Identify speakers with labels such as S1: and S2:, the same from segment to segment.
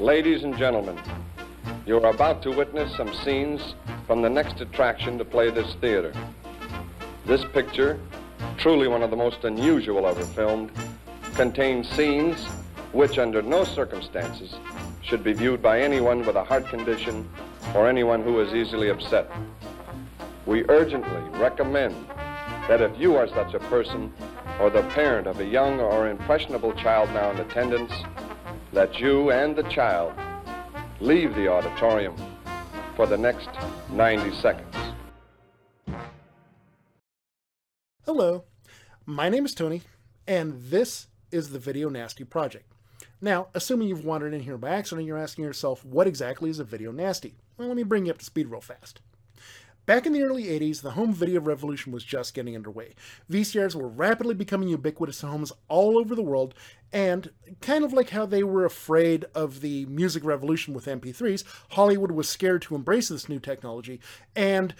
S1: Ladies and gentlemen, you are about to witness some scenes from the next attraction to play this theater. This picture, truly one of the most unusual ever filmed, contains scenes which, under no circumstances, should be viewed by anyone with a heart condition or anyone who is easily upset. We urgently recommend that if you are such a person or the parent of a young or impressionable child now in attendance, that you and the child leave the auditorium for the next 90 seconds.
S2: Hello, my name is Tony, and this is the Video Nasty Project. Now, assuming you've wandered in here by accident, you're asking yourself, what exactly is a video nasty? Well, let me bring you up to speed real fast. Back in the early 80s, the home video revolution was just getting underway. VCRs were rapidly becoming ubiquitous in homes all over the world, and kind of like how they were afraid of the music revolution with MP3s, Hollywood was scared to embrace this new technology and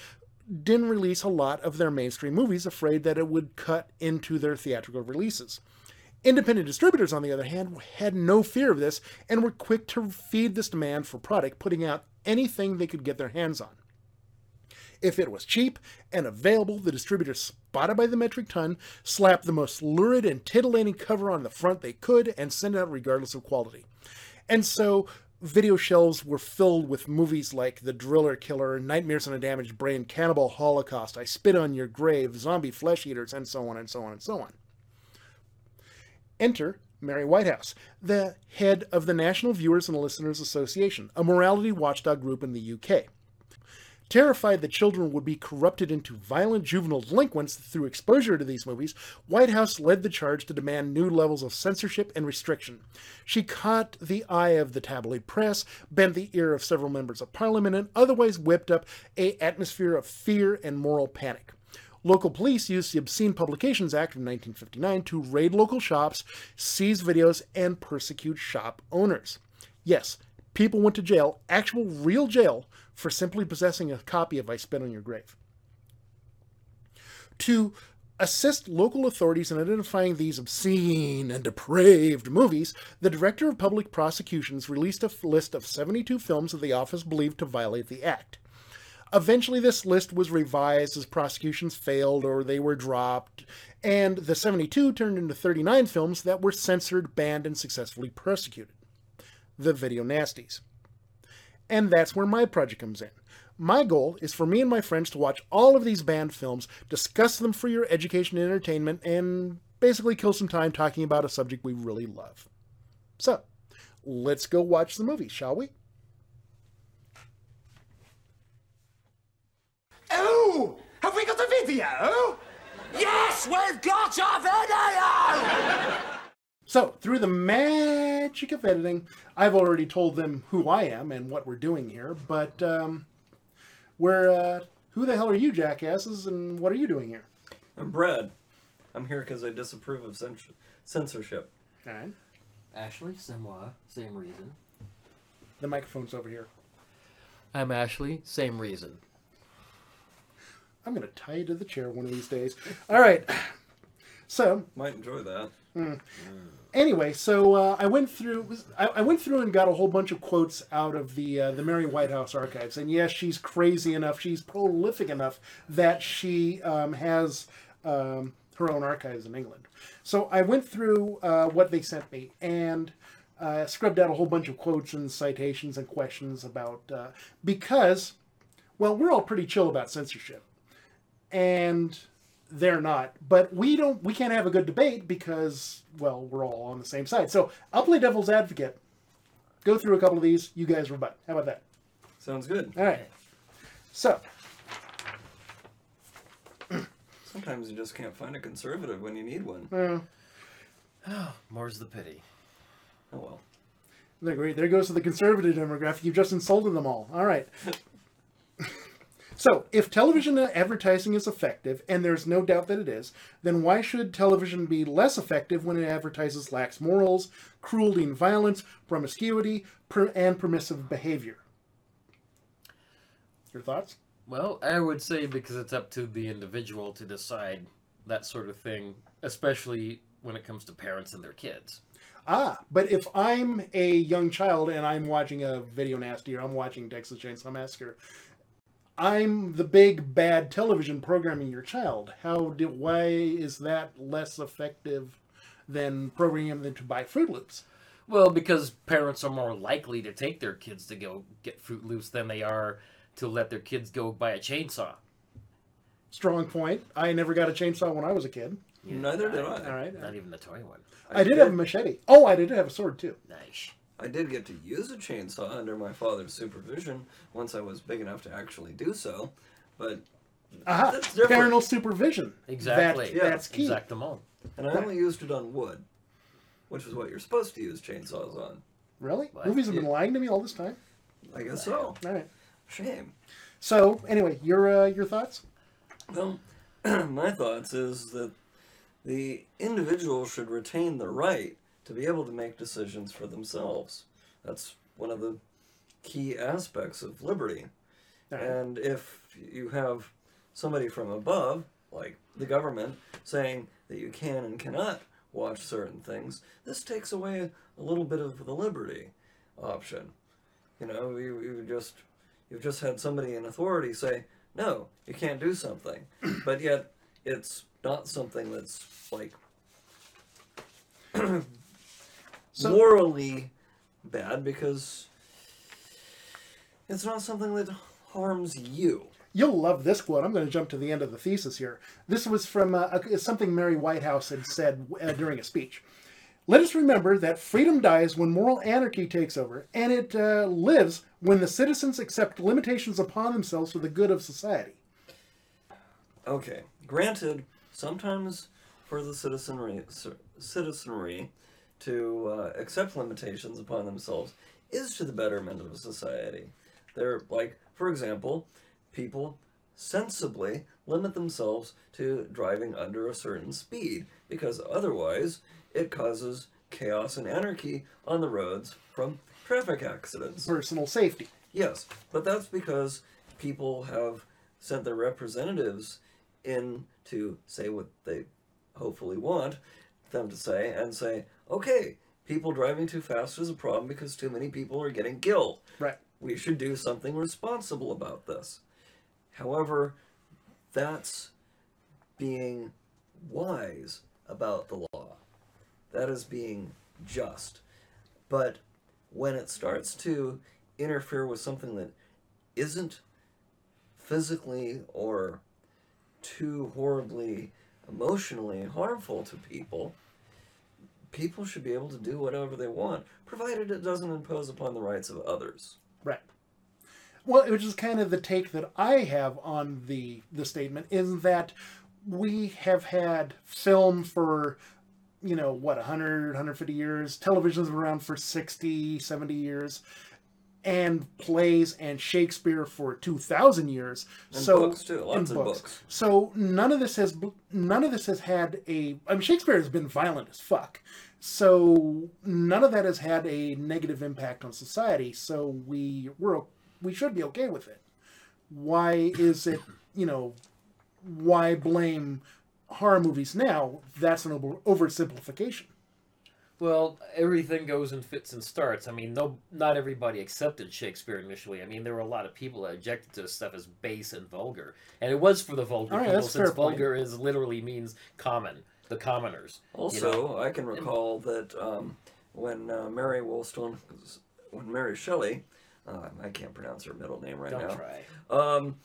S2: didn't release a lot of their mainstream movies, afraid that it would cut into their theatrical releases. Independent distributors, on the other hand, had no fear of this and were quick to feed this demand for product, putting out anything they could get their hands on. If it was cheap and available, the distributors spotted by the metric ton, slapped the most lurid and titillating cover on the front they could, and sent it out regardless of quality. And so video shelves were filled with movies like The Driller Killer, Nightmares on a Damaged Brain, Cannibal Holocaust, I Spit on Your Grave, Zombie Flesh Eaters, and so on and so on and so on. Enter Mary Whitehouse, the head of the National Viewers and Listeners Association, a morality watchdog group in the UK. Terrified that children would be corrupted into violent juvenile delinquents through exposure to these movies, Whitehouse led the charge to demand new levels of censorship and restriction. She caught the eye of the tabloid press, bent the ear of several members of parliament, and otherwise whipped up a atmosphere of fear and moral panic. Local police used the Obscene Publications Act of 1959 to raid local shops, seize videos, and persecute shop owners. Yes, people went to jail, actual real jail, for simply possessing a copy of I Spit on Your Grave. To assist local authorities in identifying these obscene and depraved movies, the Director of Public Prosecutions released a list of 72 films that the office believed to violate the act. Eventually, this list was revised as prosecutions failed or they were dropped, and the 72 turned into 39 films that were censored, banned, and successfully prosecuted. The Video Nasties. And that's where my project comes in. My goal is for me and my friends to watch all of these banned films, discuss them for your education and entertainment, and basically kill some time talking about a subject we really love. So, let's go watch the movie, shall we?
S3: Oh, have we got a video? Yes, we've got a video!
S2: So, through the magic of editing, I've already told them who I am and what we're doing here, but um, we're, uh, who the hell are you, jackasses, and what are you doing here?
S4: I'm Brad. I'm here because I disapprove of cens- censorship.
S2: All right.
S5: Ashley, Samoa, same reason.
S2: The microphone's over here.
S5: I'm Ashley, same reason.
S2: I'm going to tie you to the chair one of these days. All right. So,
S4: Might enjoy that.
S2: Anyway, so uh, I went through I, I went through and got a whole bunch of quotes out of the uh, the Mary Whitehouse archives, and yes, she's crazy enough, she's prolific enough that she um, has um, her own archives in England. So I went through uh, what they sent me and. Uh, scrubbed out a whole bunch of quotes and citations and questions about uh, because, well, we're all pretty chill about censorship, and they're not. But we don't we can't have a good debate because well, we're all on the same side. So I'll play devil's advocate. Go through a couple of these, you guys rebut. How about that?
S4: Sounds good.
S2: All right. So
S4: Sometimes you just can't find a conservative when you need one.
S2: uh,
S5: More's the pity.
S4: Oh well.
S2: there, great. there goes to the conservative demographic. You've just insulted them all. All right. so, if television advertising is effective, and there's no doubt that it is, then why should television be less effective when it advertises lax morals, cruelty and violence, promiscuity, per- and permissive behavior? Your thoughts?
S5: Well, I would say because it's up to the individual to decide that sort of thing, especially when it comes to parents and their kids.
S2: Ah, but if I'm a young child and I'm watching a video nasty or I'm watching Texas Chainsaw Massacre, I'm the big bad television programming your child. How do why is that less effective than programming them to buy Froot Loops?
S5: Well, because parents are more likely to take their kids to go get Froot Loops than they are to let their kids go buy a chainsaw.
S2: Strong point. I never got a chainsaw when I was a kid.
S4: Neither did I.
S2: All right.
S5: Not even the toy one.
S2: I did have a machete. Oh, I did have a sword too.
S5: Nice.
S4: I did get to use a chainsaw under my father's supervision once I was big enough to actually do so, but
S2: Aha,
S4: That's different.
S2: parental supervision.
S5: Exactly.
S2: That-
S4: Yeah,
S2: that's key.
S5: Exactement.
S4: and I only used it on wood, which is what you're supposed to use chainsaws on.
S2: Really?
S5: What?
S2: Movies have been lying to me all this time.
S4: I guess so.
S2: All right.
S4: Shame.
S2: So anyway, your uh, your thoughts?
S4: Well, my thoughts is that the individual should retain the right to be able to make decisions for themselves. That's one of the key aspects of liberty.
S2: Right.
S4: And if you have somebody from above, like the government, saying that you can and cannot watch certain things, this takes away a little bit of the liberty option. You know, you, you just you've just had somebody in authority say, no, you can't do something, but yet it's not something that's like
S2: So-
S4: morally bad because it's not something that harms you.
S2: You'll love this quote. I'm going to jump to the end of the thesis here. This was from uh, a- something Mary Whitehouse had said uh, during a speech. Let us remember that freedom dies when moral anarchy takes over, and it uh, lives when the citizens accept limitations upon themselves for the good of society.
S4: Okay, granted, sometimes for the citizenry, citizenry to uh, accept limitations upon themselves is to the betterment of society. They're like, for example, people sensibly limit themselves to driving under a certain speed because otherwise it causes chaos and anarchy on the roads from traffic accidents.
S2: Personal safety.
S4: Yes, but that's because people have sent their representatives in to say what they hopefully want them to say and say, okay, people driving too fast is a problem because too many people are getting killed.
S2: Right.
S4: We should do something responsible about this. However, that's being wise about the law. That is being just. But when it starts to interfere with something that isn't physically or too horribly emotionally harmful to people, people should be able to do whatever they want, provided it doesn't impose upon the rights of others.
S2: Right. Well, which is kind of the take that I have on the the statement is that we have had film for you know what 100 150 years television's been around for 60 70 years and plays and shakespeare for 2000 years.
S4: And
S2: so
S4: books, too. Lots
S2: and
S4: of books.
S2: so none of this has none of this has had a i mean shakespeare has been violent as fuck. So none of that has had a negative impact on society. So we we're we should be okay with it. Why is it you know why blame horror movies now? That's an oversimplification
S5: Well, everything goes in fits and starts. I mean, no, not everybody accepted Shakespeare initially. I mean, there were a lot of people that objected to stuff as base and vulgar, and it was for the vulgar
S2: All right,
S5: people, since
S2: fair point.
S5: vulgar is literally means common, the commoners. you
S4: Also,
S5: know?
S4: I can recall that um, when uh, Mary Wollstone, when Mary Shelley, uh, I can't pronounce her middle name right
S5: Don't
S4: now.
S5: try.
S4: Um,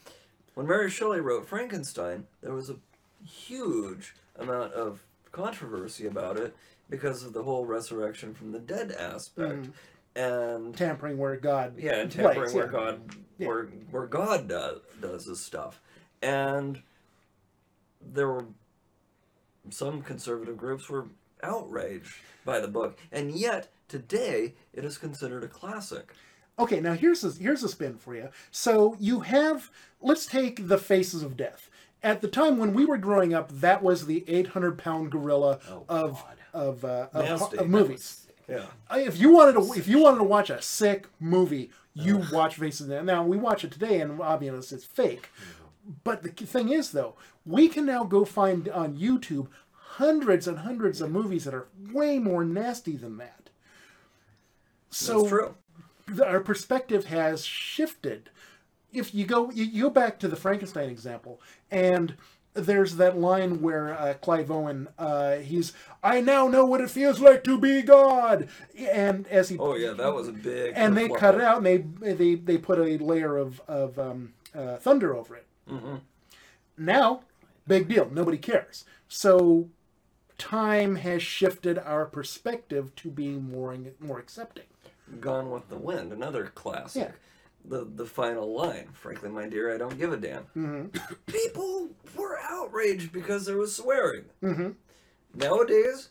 S4: when Mary Shelley wrote Frankenstein, there was a huge amount of controversy about it because of the whole resurrection from the dead aspect. Mm. And
S2: tampering where god
S4: yeah, and tampering where
S2: yeah.
S4: God
S2: Yeah.
S4: where where God does does his stuff. And there were some conservative groups were outraged by the book. And yet today it is considered a classic.
S2: Okay, now here's a, here's a spin for you. So you have let's take the Faces of Death. At the time when we were growing up, that was the 800 pound gorilla
S5: Oh,
S2: of
S5: God.
S2: of, uh, of, of movies.
S4: Yeah.
S2: If you wanted to if you wanted to watch a sick movie, you watch Faces. Now we watch it today, and obviously it's fake. But the thing is, though, we can now go find on YouTube hundreds and hundreds of movies that are way more nasty than that. So
S4: That's true.
S2: our perspective has shifted. If you go, you, you go back to the Frankenstein example, and there's that line where uh, Clive Owen, uh, he's, I now know what it feels like to be God, and as he,
S4: Oh yeah, that was a big.
S2: and they cut it out, and they they they put a layer of of um, uh, thunder over it. Now, big deal, nobody cares. So, time has shifted our perspective to being more more accepting.
S4: Gone with the Wind, another classic.
S2: Yeah.
S4: The the final line, frankly, my dear, I don't give a damn.
S2: Mm-hmm.
S4: People were outraged because there was swearing.
S2: Mm-hmm.
S4: Nowadays,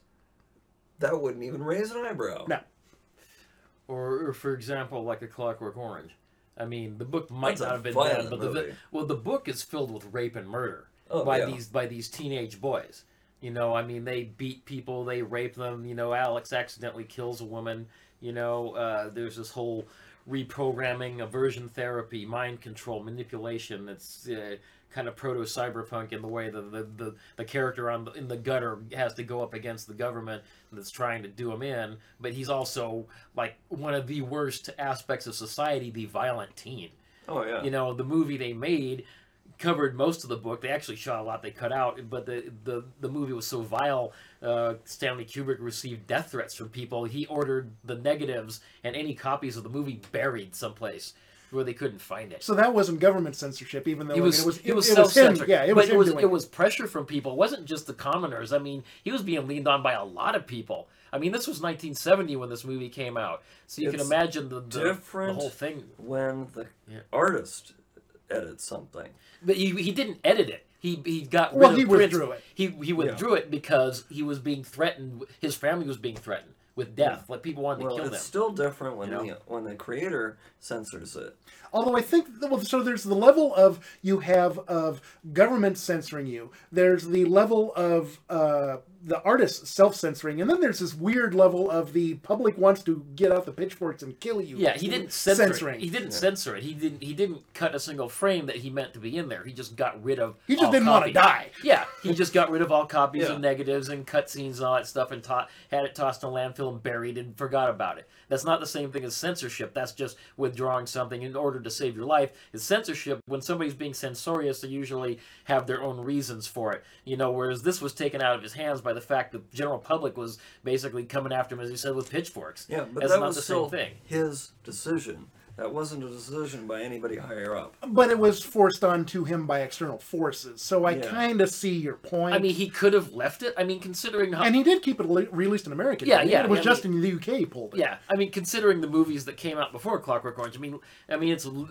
S4: that wouldn't even raise an eyebrow.
S2: No.
S5: Or, or for example, like a Clockwork Orange. I mean, the book might
S4: That's
S5: not have been
S4: violent
S5: bad, but the, well, the book is filled with rape and murder
S4: Oh,
S5: by
S4: yeah.
S5: these by these teenage boys. You know, I mean, they beat people, they rape them. You know, Alex accidentally kills a woman. You know, uh, there's this whole reprogramming, aversion therapy, mind control, manipulation. It's uh, kind of proto cyberpunk in the way that the, the, the character on the, in the gutter has to go up against the government that's trying to do him in, but he's also like one of the worst aspects of society, the violent teen.
S4: Oh yeah.
S5: You know, the movie they made covered most of the book. They actually shot a lot they cut out, but the the, the movie was so vile. Uh, Stanley Kubrick received death threats from people. He ordered the negatives and any copies of the movie buried someplace where they couldn't find it.
S2: So that wasn't government censorship, even though
S5: It was,
S2: I mean, it was
S5: it was
S2: him.
S5: self-centered.
S2: Yeah, it was
S5: but
S2: him
S5: it was it was pressure from people. It wasn't just the commoners. I mean, he was being leaned on by a lot of people. I mean, this was 1970 when this movie came out, so you can imagine the, the, the
S4: different
S5: whole thing.
S4: when the
S5: Yeah.
S4: artist edits something.
S5: But he, he didn't edit it. He he got rid
S2: Well,
S5: of
S2: he withdrew it.
S5: He he withdrew it because he was being threatened. His family was being threatened with death. Like people wanted
S4: Well,
S5: to kill
S4: it's
S5: them.
S4: It's still different when
S5: You
S4: the when the creator censors it.
S2: Although I think well, so there's the level of you have of government censoring you. There's the level of uh, the artist self-censoring, and then there's this weird level of the public wants to get out the pitchforks and kill you.
S5: Yeah, he didn't censor
S2: censoring.
S5: it. He didn't censor it. He didn't. He didn't cut a single frame that he meant to be in there. He just got rid of.
S2: He just
S5: all
S2: didn't wanna die.
S5: Yeah, he just got rid of all copies
S4: Yeah.
S5: and negatives and cutscenes and all that stuff, and ta- had it tossed in a landfill and buried and forgot about it. That's not the same thing as censorship. That's just withdrawing something in order to save your life. It's censorship. When somebody's being censorious, they usually have their own reasons for it. You know, whereas this was taken out of his hands by the fact that the general public was basically coming after him, as he said, with pitchforks.
S4: Yeah, but
S5: That's
S4: that
S5: not
S4: was
S5: the
S4: still
S5: same thing.
S4: his decision. That wasn't a decision by anybody higher up.
S2: but it was forced onto him by external forces. So I
S4: Yeah.
S2: kind of see your point.
S5: I mean, he could have left it. I mean, considering how.
S2: and he did keep it le- released in America.
S5: Yeah,
S2: didn't he?
S5: yeah,
S2: It was
S5: I
S2: just
S5: mean-
S2: in the UK he pulled it.
S5: yeah, I mean, considering the movies that came out before Clockwork Orange. I mean, I mean, it's l-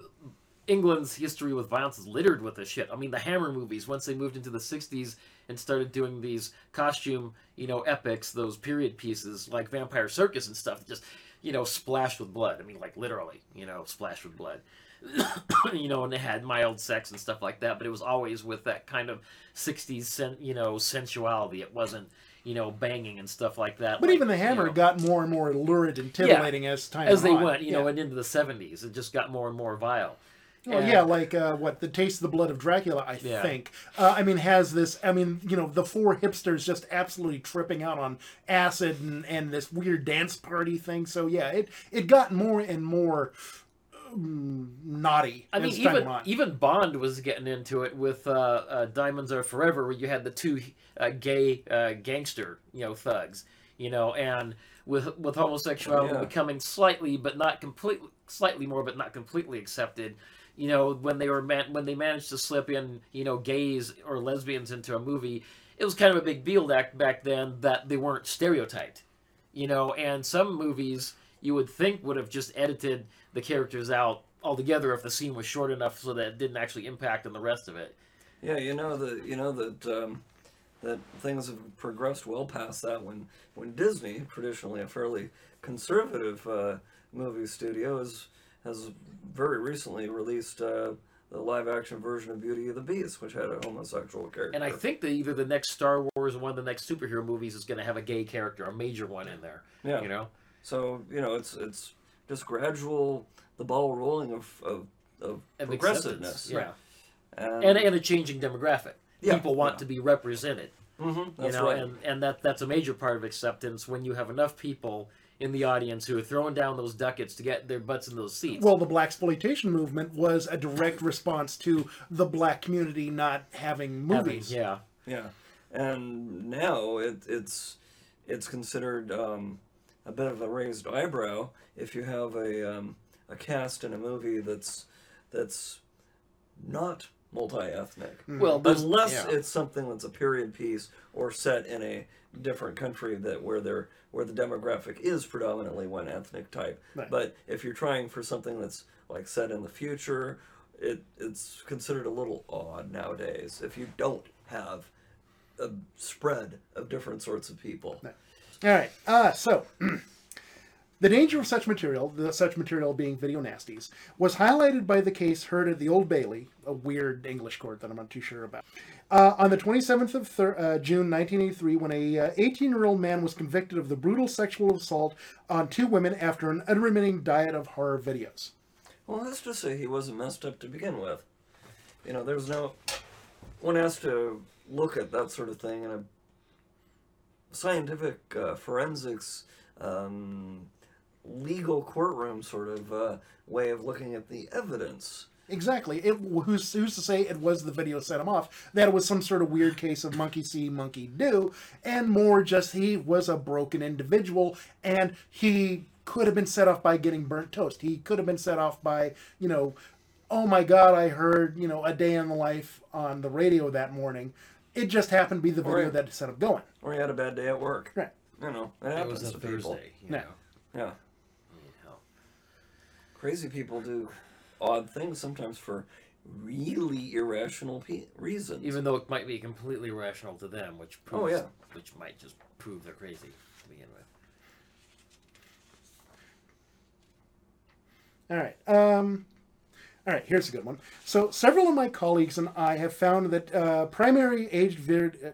S5: England's history with violence is littered with this shit. I mean, the Hammer movies, once they moved into the '60s and started doing these costume, you know, epics, those period pieces like Vampire Circus and stuff, just you know, splashed with blood. I mean, like literally, you know, splashed with blood. you know, and they had mild sex and stuff like that, but it was always with that kind of '60s, sen- you know, sensuality. It wasn't, you know, banging and stuff like that.
S2: But
S5: like,
S2: even the
S5: you
S2: Hammer
S5: know,
S2: got more and more lurid and titillating as time
S5: as they
S2: on.
S5: went, you know, and into the '70s, it just got more and more vile.
S2: Well,
S5: And-
S2: yeah, like uh, what the taste of the blood of Dracula, I
S5: Yeah.
S2: think. Uh, I mean, has this? I mean, you know, the four hipsters just absolutely tripping out on acid and, and this weird dance party thing. So yeah, it it got more and more um, naughty.
S5: I mean, even
S2: on.
S5: even Bond was getting into it with uh, uh, Diamonds Are Forever, where you had the two uh, gay uh, gangster, you know, thugs, you know, and with with homosexuality
S4: Yeah.
S5: becoming slightly, but not completely, slightly more, but not completely accepted. You know, when they were man- when they managed to slip in, you know, gays or lesbians into a movie, it was kind of a big deal back back then that they weren't stereotyped. You know, and some movies you would think would have just edited the characters out altogether if the scene was short enough so that it didn't actually impact on the rest of it.
S4: Yeah, you know that you know that um, that things have progressed well past that. When when Disney, traditionally a fairly conservative uh, movie studio, has has very recently released uh, the live action version of Beauty and the Beast, which had a homosexual character.
S5: And I think that either the next Star Wars or one of the next superhero movies is going to have a gay character, a major one in there.
S4: Yeah.
S5: You know?
S4: so. You know, it's it's just gradual the ball rolling of of, of
S5: Of
S4: progressiveness.
S5: Yeah.
S4: And,
S5: And, and a changing demographic.
S4: Yeah,
S5: People want
S4: yeah.
S5: to be represented.
S4: Mm-hmm,
S5: you know,
S4: right.
S5: and and that that's a major part of acceptance when you have enough people in the audience who are throwing down those ducats to get their butts in those seats.
S2: Well, the black exploitation movement was a direct response to the black community not having
S5: Having-
S2: movies.
S5: yeah.
S4: Yeah, and now it, it's it's considered um, a bit of a raised eyebrow if you have a um, a cast in a movie that's that's not multi-ethnic.
S5: Well, there's-
S4: unless
S5: yeah.
S4: it's something that's a period piece or set in a different country that where they're where the demographic is predominantly one ethnic type.
S2: Right.
S4: But if you're trying for something that's like set in the future, it it's considered a little odd nowadays if you don't have a spread of different sorts of people.
S2: All right. Uh, so, the danger of such material, such material being video nasties, was highlighted by the case heard at the Old Bailey, a weird English court that I'm not too sure about, uh, on the 27th of thir- uh, June 1983, when a 18 year old man was convicted of the brutal sexual assault on two women after an unremitting diet of horror videos.
S4: Well, let's just say he wasn't messed up to begin with. You know, there's no. One has to look at that sort of thing in a scientific uh, forensics, um, legal courtroom sort of uh, way of looking at the evidence.
S2: Exactly. It, who's, who's to say it was the video set him off? That it was some sort of weird case of monkey see, monkey do, and more just he was a broken individual and he could have been set off by getting burnt toast. He could have been set off by, you know, oh my God, I heard, you know, a day in the life on the radio that morning. It just happened to be the video
S4: Right.
S2: that set him going.
S4: Or he had a bad day at work.
S2: Right.
S4: You know, it
S5: It
S4: happens
S5: was a
S4: to people.
S5: Thursday. You
S2: Yeah.
S5: know.
S4: Yeah.
S5: You know.
S4: Crazy people do odd things sometimes for really irrational pe- reasons.
S5: Even though it might be completely rational to them, which proves,
S4: Oh, yeah.
S5: which might just prove they're crazy to begin with.
S2: All right. Um, all right. Here's a good one. So several of my colleagues and I have found that uh, primary aged vid- uh,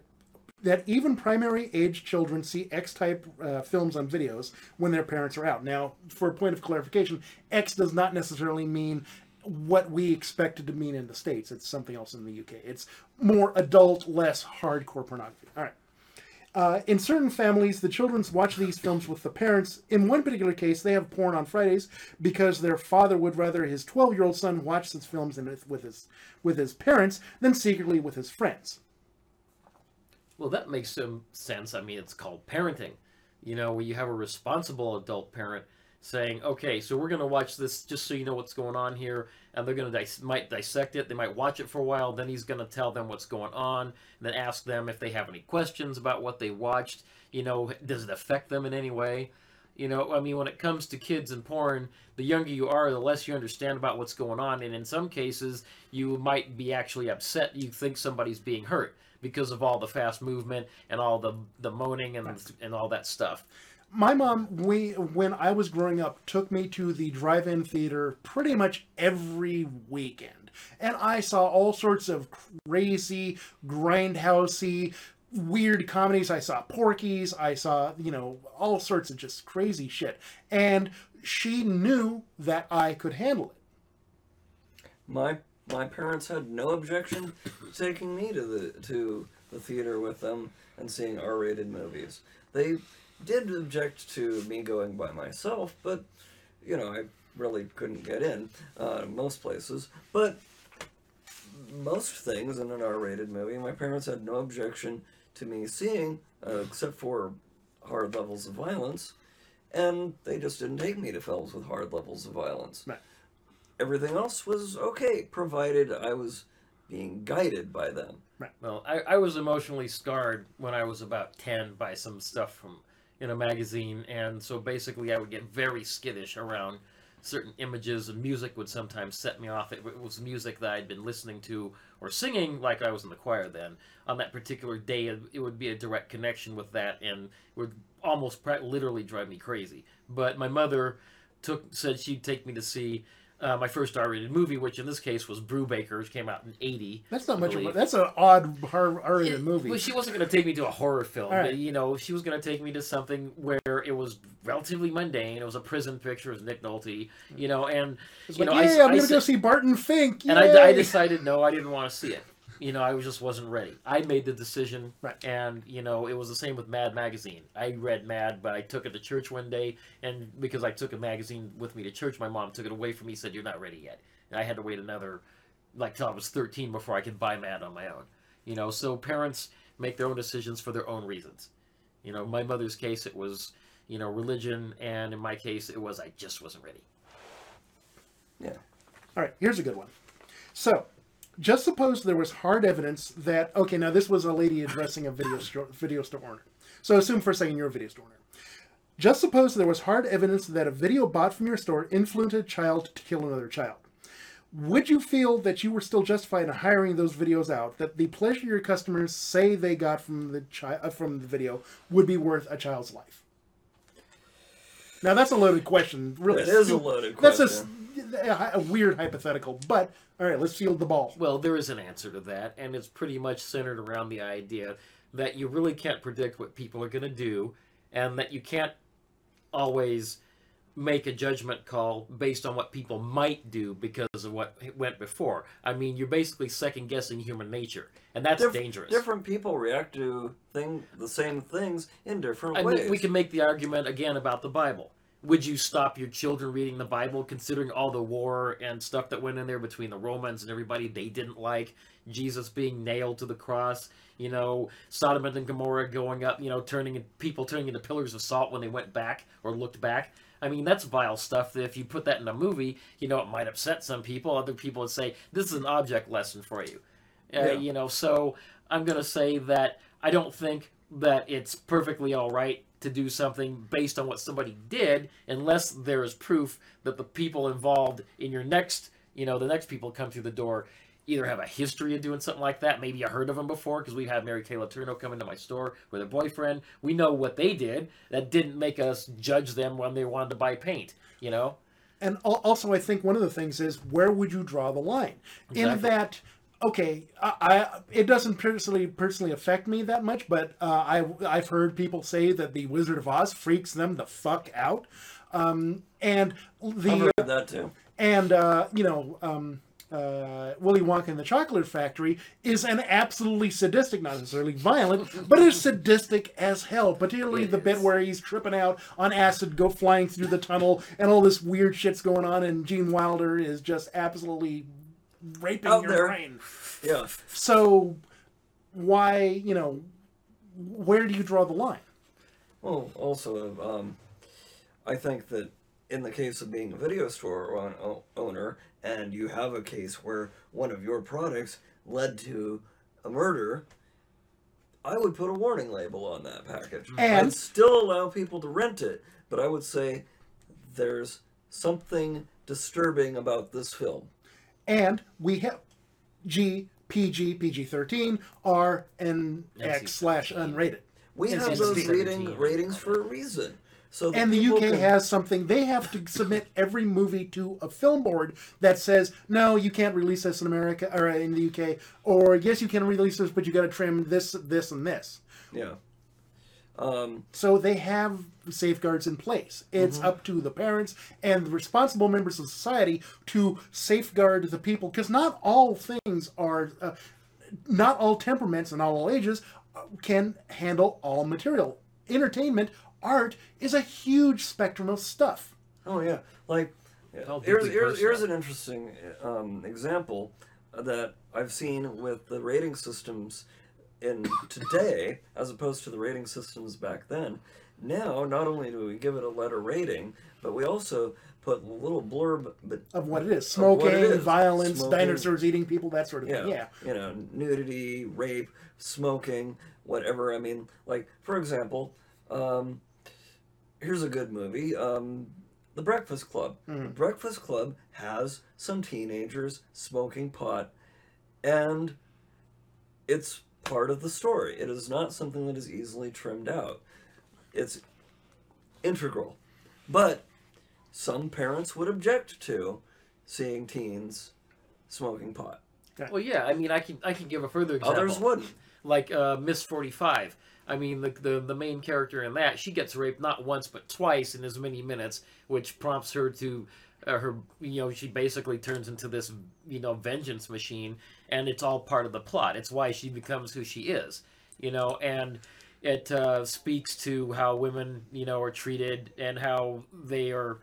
S2: that even primary age children see X type uh, films on videos when their parents are out. Now, for a point of clarification, X does not necessarily mean what we expect it to mean in the states. It's something else in the UK. It's more adult, less hardcore pornography. All right. Uh, in certain families, the children watch these films with the parents. In one particular case, they have porn on Fridays because their father would rather his 12-year-old son watch these films with his with his parents than secretly with his friends.
S5: Well, that makes some sense. I mean, it's called parenting. You know, where you have a responsible adult parent saying, "Okay, so we're going to watch this just so you know what's going on here," and they're going to dis- might dissect it. They might watch it for a while. Then he's going to tell them what's going on, and then ask them if they have any questions about what they watched. You know, does it affect them in any way? You know, I mean, when it comes to kids and porn, the younger you are, the less you understand about what's going on, and in some cases, you might be actually upset. You think somebody's being hurt because of all the fast movement and all the the moaning and and all that stuff.
S2: My mom, we when I was growing up, took me to the drive-in theater pretty much every weekend, and I saw all sorts of crazy, grindhousey, weird comedies. I saw Porky's. I saw you know all sorts of just crazy shit, and she knew that I could handle it.
S4: my my parents had no objection taking me to the to the theater with them and seeing R-rated movies. They did object to me going by myself, but you know I really couldn't get in uh, most places. But most things in an R-rated movie, my parents had no objection to me seeing, uh, except for hard levels of violence, and they just didn't take me to films with hard levels of violence
S2: Right.
S4: Everything else was okay, provided I was being guided by them. Right.
S5: Well, I, I was emotionally scarred when I was about 10 by some stuff from in a magazine, and so basically I would get very skittish around certain images, and music would sometimes set me off. It, it was music that I'd been listening to or singing, like I was in the choir then. On that particular day, it, it would be a direct connection with that, and would almost literally drive me crazy. But my mother took said she'd take me to see uh, my first R-rated movie, which in this case was Brubaker, which came out in '80.
S2: That's not
S5: I
S2: much of a, that's an odd R-rated movie.
S5: Well, she wasn't going to take me to a horror film.
S2: Right.
S5: You know, she was going to take me to something where it was relatively mundane. It was a prison picture. It was Nick Nolte. You know, and you
S2: like,
S5: know,
S2: yeah,
S5: I,
S2: I'm gonna go see Barton Fink.
S5: and I, I decided no, I didn't want to see it. You know, I was- just wasn't ready. I made the decision,
S2: Right.
S5: and you know, it was the same with Mad magazine. I read Mad, but I took it to church one day, and because I took a magazine with me to church, my mom took it away from me. Said you're not ready yet, and I had to wait another, like till I was 13 before I could buy Mad on my own. You know, so parents make their own decisions for their own reasons. You know, my mother's case, it was you know religion, and in my case, it was I just wasn't ready.
S4: Yeah.
S2: All right, here's a good one. So, just suppose there was hard evidence that okay, now this was a lady addressing a video store, video store owner. So assume for a second you're a video store owner. Just suppose there was hard evidence that a video bought from your store influenced a child to kill another child. Would you feel that you were still justified in hiring those videos out? That the pleasure your customers say they got from the chi- uh, from the video would be worth a child's life? Now that's a loaded question. Really,
S4: It is a loaded question.
S2: That's a weird hypothetical, but all right, let's field the ball.
S5: Well, there is an answer to that, and it's pretty much centered around the idea that you really can't predict what people are going to do, and that you can't always make a judgment call based on what people might do because of what went before. I mean, you're basically second guessing human nature, and that's
S4: Diff-
S5: dangerous.
S4: Different people react to thing the same things in different
S5: I
S4: ways.
S5: mean, we can make the argument again about the Bible. Would you stop your children reading the Bible, considering all the war and stuff that went in there between the Romans and everybody they didn't like? Jesus being nailed to the cross, you know, Sodom and Gomorrah going up, you know, turning people turning into pillars of salt when they went back or looked back. I mean, that's vile stuff. That if you put that in a movie, you know, it might upset some people. Other people would say this is an object lesson for you. Uh,
S4: Yeah.
S5: You know, so I'm going to say that I don't think that it's perfectly all right to do something based on what somebody did unless there is proof that the people involved in your next, you know, the next people come through the door either have a history of doing something like that. Maybe you heard of them before because we've had Mary Kay Letourneau come into my store with her boyfriend. We know what they did. That didn't make us judge them when they wanted to buy paint, you know?
S2: And also, I think one of the things is where would you draw the line? In that, okay, I, I it doesn't personally personally affect me that much, but uh, I I've heard people say that the Wizard of Oz freaks them the fuck out, um, and
S4: I've
S2: the
S4: heard that too.
S2: and uh, you know. Um, uh, Willy Wonka and the Chocolate Factory is an absolutely sadistic, not necessarily violent, but is sadistic as hell. Particularly the bit where he's tripping out on acid, go flying through the tunnel, and all this weird shit's going on, and Gene Wilder is just absolutely raping
S4: Out
S2: your
S4: there.
S2: brain.
S4: Yeah.
S2: So, why, you know, where do you draw the line?
S4: Well, also, um, I think that in the case of being a video store own- owner, and you have a case where one of your products led to a murder, I would put a warning label on that package.
S2: And-
S4: I'd still allow people to rent it, but I would say there's something disturbing about this film.
S2: And we have G, PG, PG 13, R, and X slash unrated.
S4: We have those
S5: 17
S4: rating, ratings for a reason. So that
S2: And the UK
S4: can-
S2: has something, they have to submit every movie to a film board that says, no, you can't release this in America or in the UK, or yes, you can release this, but you got to trim this, this, and this.
S4: yeah. Um,
S2: So they have safeguards in place. It's
S4: Mm-hmm.
S2: up to the parents and the responsible members of society to safeguard the people, because not all things are, uh, not all temperaments and not all ages uh, can handle all material. Entertainment, art is a huge spectrum of stuff.
S4: Oh yeah, like here's here's, here's an interesting um, example that I've seen with the rating systems in today as opposed to the rating systems back then. Now, not only do we give it a letter rating, but we also put a little blurb, but
S2: of what it is smoking,
S4: it is.
S2: violence,
S4: Smoking.
S2: dinosaurs eating people, that sort of
S4: yeah,
S2: thing. Yeah.
S4: you know, nudity, rape, smoking, whatever. I mean, like for example, um, here's a good movie, um, The Breakfast Club.
S2: Mm-hmm.
S4: The Breakfast Club has some teenagers smoking pot, and it's part of the story. It is not something that is easily trimmed out. It's integral, but some parents would object to seeing teens smoking pot.
S5: Well, yeah. I mean, I can I can give a further example.
S4: Others wouldn't.
S5: like uh, Miss Forty Five. I mean, the, the the main character in that she gets raped not once but twice in as many minutes, which prompts her to her you know she basically turns into this you know vengeance machine and it's all part of the plot it's why she becomes who she is you know and it uh, speaks to how women you know are treated and how they are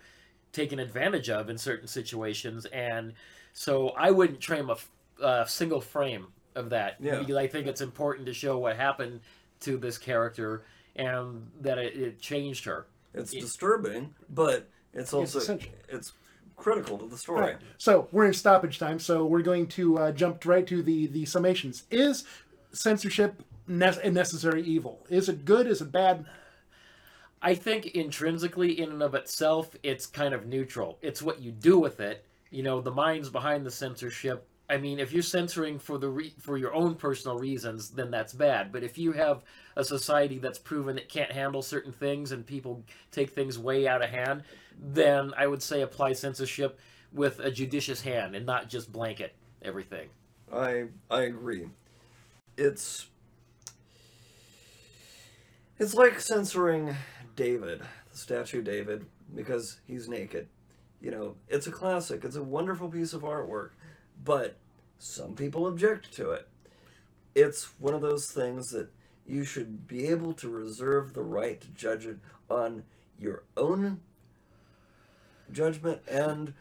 S5: taken advantage of in certain situations and so i wouldn't frame a, f- a single frame of that
S4: Yeah.
S5: because i think it's important to show what happened to this character and that it, it changed her
S4: It's disturbing, but it's also
S2: essential.
S4: it's critical to the story.
S2: All right. So we're in stoppage time. So we're going to uh, jump right to the the summations. Is censorship ne- a necessary evil? Is it good? Is it bad?
S5: I think intrinsically, in and of itself, it's kind of neutral. It's what you do with it. You know, the minds behind the censorship. I mean, if you're censoring for the re- for your own personal reasons, then that's bad. But if you have a society that's proven it can't handle certain things and people take things way out of hand, then I would say apply censorship with a judicious hand and not just blanket everything.
S4: I I agree. It's it's like censoring David, the statue David, because he's naked. You know, it's a classic. It's a wonderful piece of artwork, but some people object to it. It's one of those things that you should be able to reserve the right to judge it on your own judgment and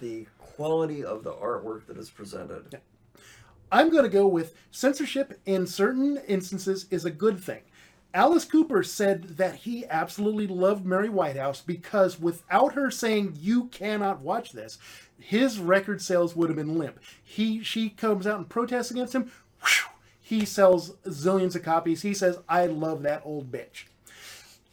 S4: the quality of the artwork that is presented.
S2: I'm going to go with censorship in certain instances is a good thing. Alice Cooper said that he absolutely loved Mary Whitehouse because without her saying you cannot watch this, his record sales would have been limp. He she comes out and protests against him. whew, he sells zillions of copies. He says, "I love that old bitch."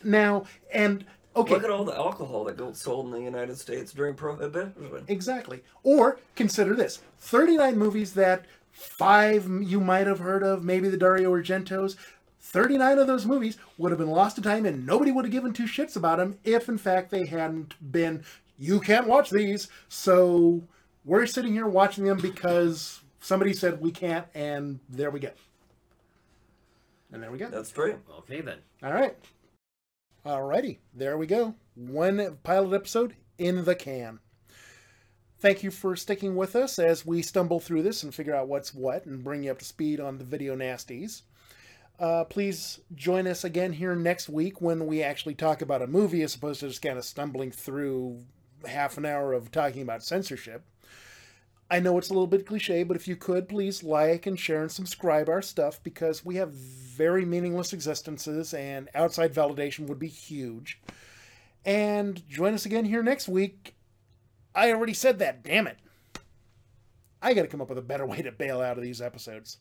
S2: Now, and okay,
S4: Look at all the alcohol that got sold in the United States during Prohibition.
S2: Exactly. Or consider this 39 movies that five you might have heard of, maybe the Dario Argentos. 39 of those movies would have been lost to time and nobody would have given two shits about them if, in fact, they hadn't been, you can't watch these. So we're sitting here watching them because somebody said we can't, and there we go. And there we go.
S4: That's great.
S5: Okay, then.
S2: All right. Alrighty, there we go. One pilot episode in the can. Thank you for sticking with us as we stumble through this and figure out what's what and bring you up to speed on the video nasties. Uh, please join us again here next week when we actually talk about a movie as opposed to just kind of stumbling through half an hour of talking about censorship. I know it's a little bit cliche, but if you could, please like and share and subscribe our stuff because we have very meaningless existences and outside validation would be huge. And join us again here next week. I already said that, damn it. I gotta come up with a better way to bail out of these episodes.